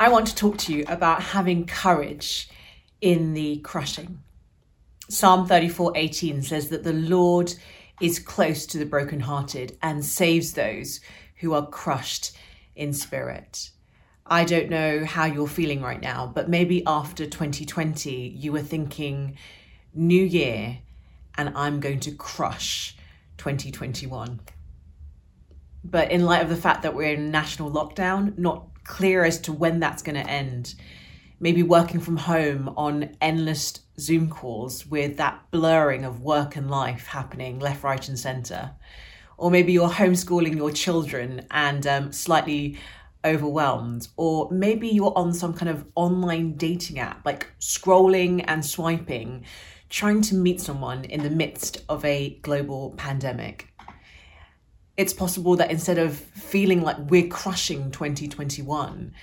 I want to talk to you about having courage in the crushing. Psalm 34:18 says that the Lord is close to the brokenhearted and saves those who are crushed in spirit. I don't know how you're feeling right now, but maybe after 2020 you were thinking new year and I'm going to crush 2021. But in light of the fact that we're in national lockdown, not clear as to when that's going to end. Maybe working from home on endless Zoom calls with that blurring of work and life happening left, right, and centre. Or maybe you're homeschooling your children and um, slightly overwhelmed. Or maybe you're on some kind of online dating app, like scrolling and swiping, trying to meet someone in the midst of a global pandemic it's possible that instead of feeling like we're crushing 2021,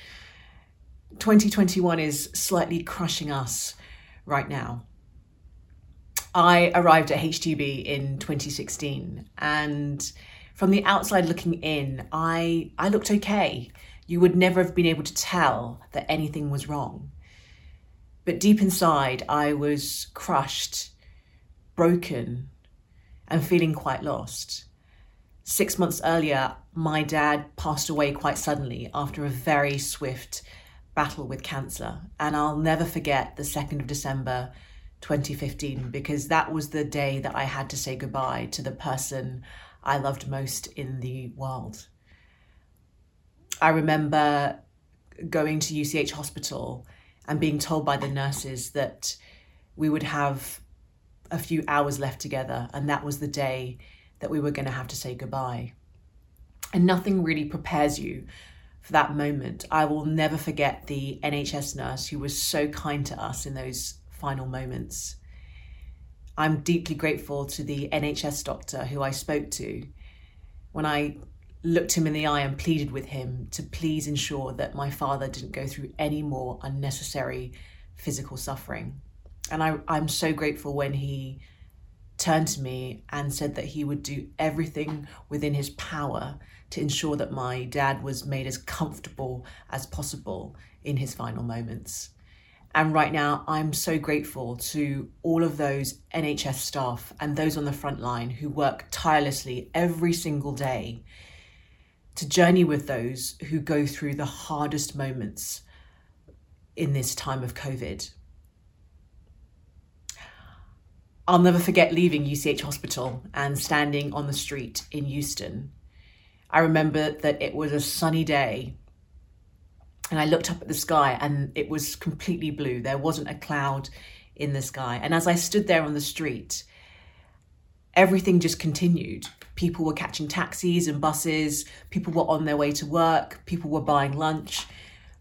2021 is slightly crushing us right now. I arrived at HTB in 2016 and from the outside looking in, I, I looked okay. You would never have been able to tell that anything was wrong. But deep inside, I was crushed, broken, and feeling quite lost. Six months earlier, my dad passed away quite suddenly after a very swift battle with cancer. And I'll never forget the 2nd of December 2015 because that was the day that I had to say goodbye to the person I loved most in the world. I remember going to UCH hospital and being told by the nurses that we would have a few hours left together, and that was the day that we were going to have to say goodbye. And nothing really prepares you for that moment. I will never forget the NHS nurse who was so kind to us in those final moments. I'm deeply grateful to the NHS doctor who I spoke to when I looked him in the eye and pleaded with him to please ensure that my father didn't go through any more unnecessary physical suffering. And I, I'm so grateful when he turned to me and said that he would do everything within his power to ensure that my dad was made as comfortable as possible in his final moments. And right now, I'm so grateful to all of those NHS staff and those on the front line who work tirelessly every single day to journey with those who go through the hardest moments in this time of COVID. I'll never forget leaving UCH Hospital and standing on the street in Euston. I remember that it was a sunny day and I looked up at the sky and it was completely blue. There wasn't a cloud in the sky. And as I stood there on the street, everything just continued. People were catching taxis and buses, people were on their way to work, people were buying lunch.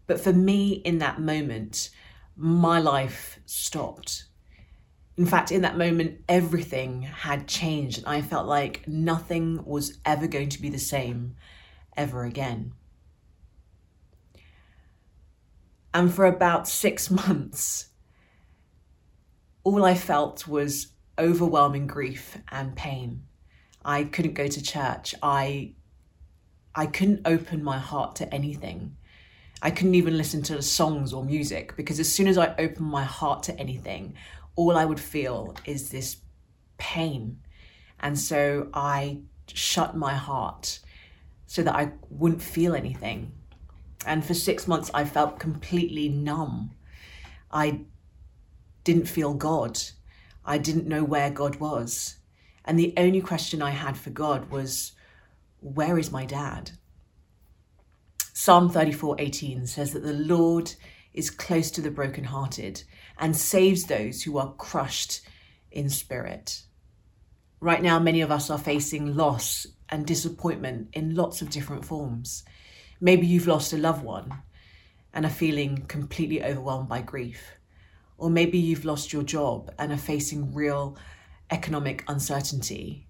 But for me, in that moment, my life stopped. In fact, in that moment, everything had changed. And I felt like nothing was ever going to be the same ever again. And for about six months, all I felt was overwhelming grief and pain. I couldn't go to church. I I couldn't open my heart to anything. I couldn't even listen to songs or music because as soon as I opened my heart to anything, all I would feel is this pain. And so I shut my heart so that I wouldn't feel anything. And for six months, I felt completely numb. I didn't feel God. I didn't know where God was. And the only question I had for God was, Where is my dad? Psalm 34:18 says that the Lord is close to the brokenhearted and saves those who are crushed in spirit. Right now, many of us are facing loss and disappointment in lots of different forms. Maybe you've lost a loved one and are feeling completely overwhelmed by grief. Or maybe you've lost your job and are facing real economic uncertainty.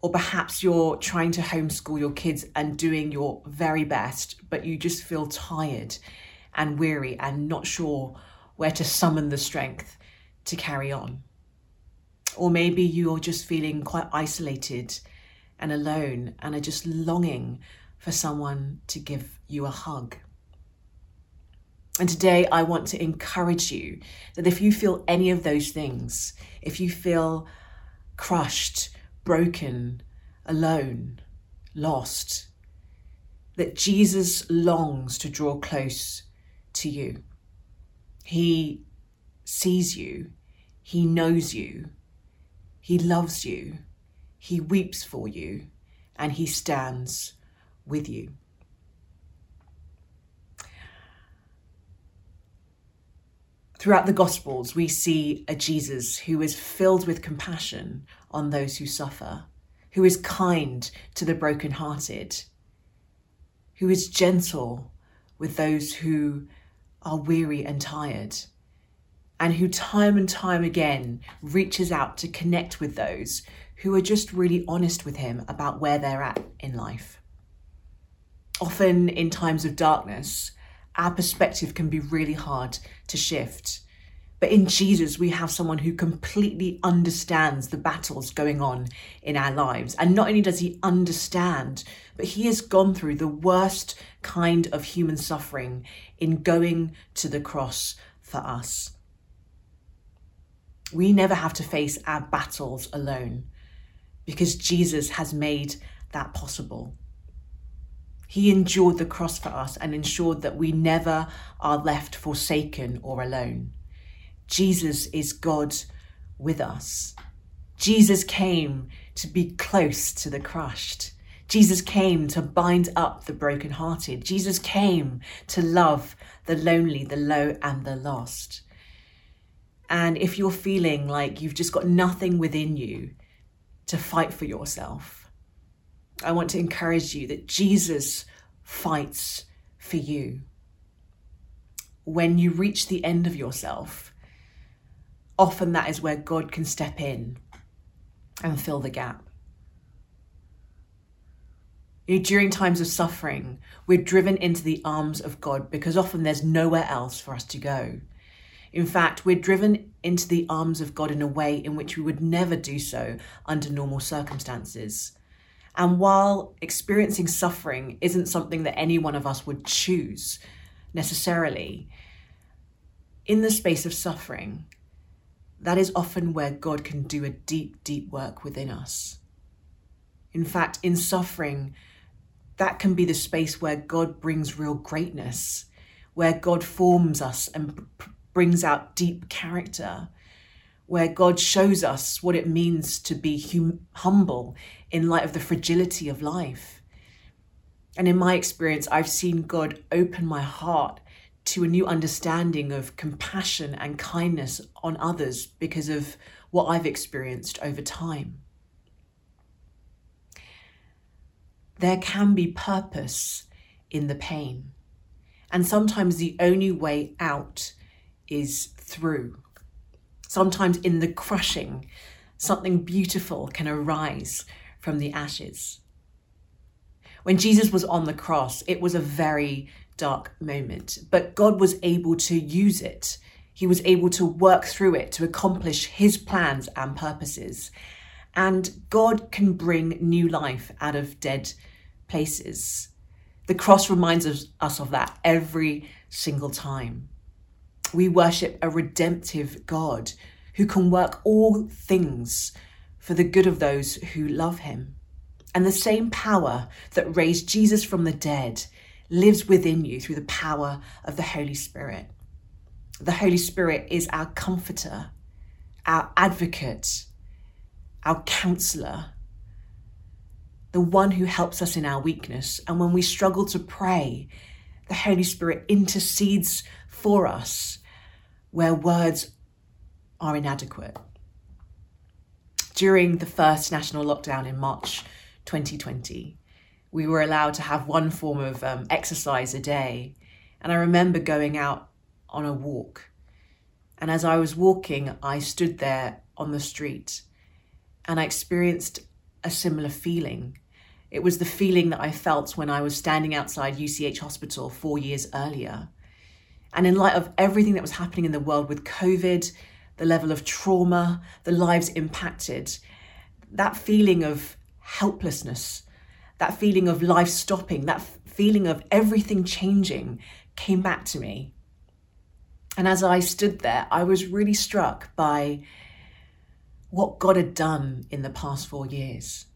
Or perhaps you're trying to homeschool your kids and doing your very best, but you just feel tired and weary and not sure where to summon the strength to carry on. Or maybe you're just feeling quite isolated and alone and are just longing for someone to give you a hug. And today I want to encourage you that if you feel any of those things, if you feel crushed, broken, alone, lost, that Jesus longs to draw close to you. He sees you, He knows you, He loves you, He weeps for you, and He stands with you. Throughout the Gospels, we see a Jesus who is filled with compassion on those who suffer, who is kind to the brokenhearted, who is gentle with those who are weary and tired, and who time and time again reaches out to connect with those who are just really honest with him about where they're at in life. Often in times of darkness, our perspective can be really hard to shift. But in Jesus, we have someone who completely understands the battles going on in our lives. And not only does he understand, but he has gone through the worst kind of human suffering in going to the cross for us. We never have to face our battles alone because Jesus has made that possible. He endured the cross for us and ensured that we never are left forsaken or alone. Jesus is God with us. Jesus came to be close to the crushed. Jesus came to bind up the brokenhearted. Jesus came to love the lonely, the low, and the lost. And if you're feeling like you've just got nothing within you to fight for yourself, I want to encourage you that Jesus fights for you. When you reach the end of yourself, often that is where God can step in and fill the gap. You know, during times of suffering, we're driven into the arms of God because often there's nowhere else for us to go. In fact, we're driven into the arms of God in a way in which we would never do so under normal circumstances. And while experiencing suffering isn't something that any one of us would choose necessarily, in the space of suffering, that is often where God can do a deep, deep work within us. In fact, in suffering, that can be the space where God brings real greatness, where God forms us and brings out deep character, where God shows us what it means to be hum- humble in light of the fragility of life. And in my experience, I've seen God open my heart to a new understanding of compassion and kindness on others because of what I've experienced over time. There can be purpose in the pain, and sometimes the only way out is through. Sometimes in the crushing, something beautiful can arise from the ashes. When Jesus was on the cross, it was a very dark moment, but God was able to use it. He was able to work through it to accomplish his plans and purposes. And God can bring new life out of dead places. The cross reminds us of that every single time. We worship a redemptive God who can work all things for the good of those who love him. And the same power that raised Jesus from the dead lives within you through the power of the Holy Spirit. The Holy Spirit is our comforter, our advocate, our counselor, the one who helps us in our weakness. And when we struggle to pray, the Holy Spirit intercedes for us where words are inadequate. During the first national lockdown in March 2020, we were allowed to have one form of um, exercise a day. And I remember going out on a walk. And as I was walking, I stood there on the street and I experienced a similar feeling. It was the feeling that I felt when I was standing outside UCH Hospital four years earlier. And in light of everything that was happening in the world with COVID, the level of trauma, the lives impacted, that feeling of helplessness that feeling of life stopping, that feeling of everything changing came back to me. And as I stood there, I was really struck by what God had done in the past four years.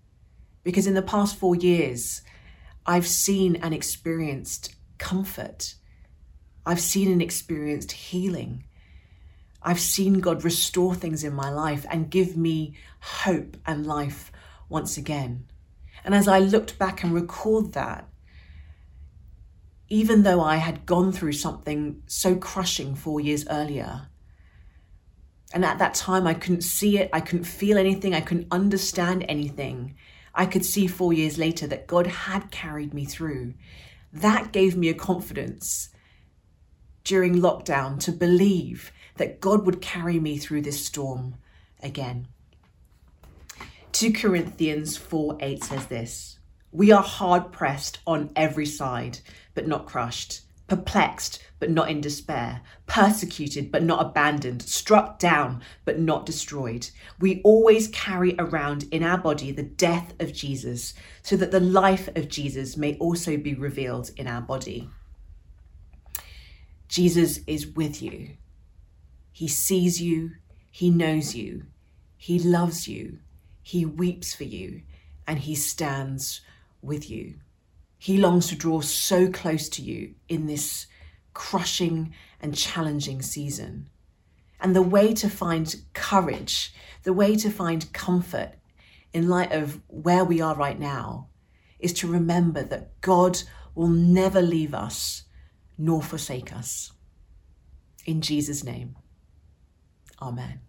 Because in the past four years, I've seen and experienced comfort. I've seen and experienced healing. I've seen God restore things in my life and give me hope and life once again. And as I looked back and recalled that, even though I had gone through something so crushing four years earlier, and at that time I couldn't see it, I couldn't feel anything, I couldn't understand anything, I could see four years later that God had carried me through. That gave me a confidence during lockdown to believe that God would carry me through this storm again. 2 Corinthians 4 8 says this We are hard pressed on every side, but not crushed, perplexed, but not in despair, persecuted, but not abandoned, struck down, but not destroyed. We always carry around in our body the death of Jesus, so that the life of Jesus may also be revealed in our body. Jesus is with you. He sees you, He knows you, He loves you, he weeps for you and he stands with you. He longs to draw so close to you in this crushing and challenging season. And the way to find courage, the way to find comfort in light of where we are right now, is to remember that God will never leave us nor forsake us. In Jesus' name, Amen.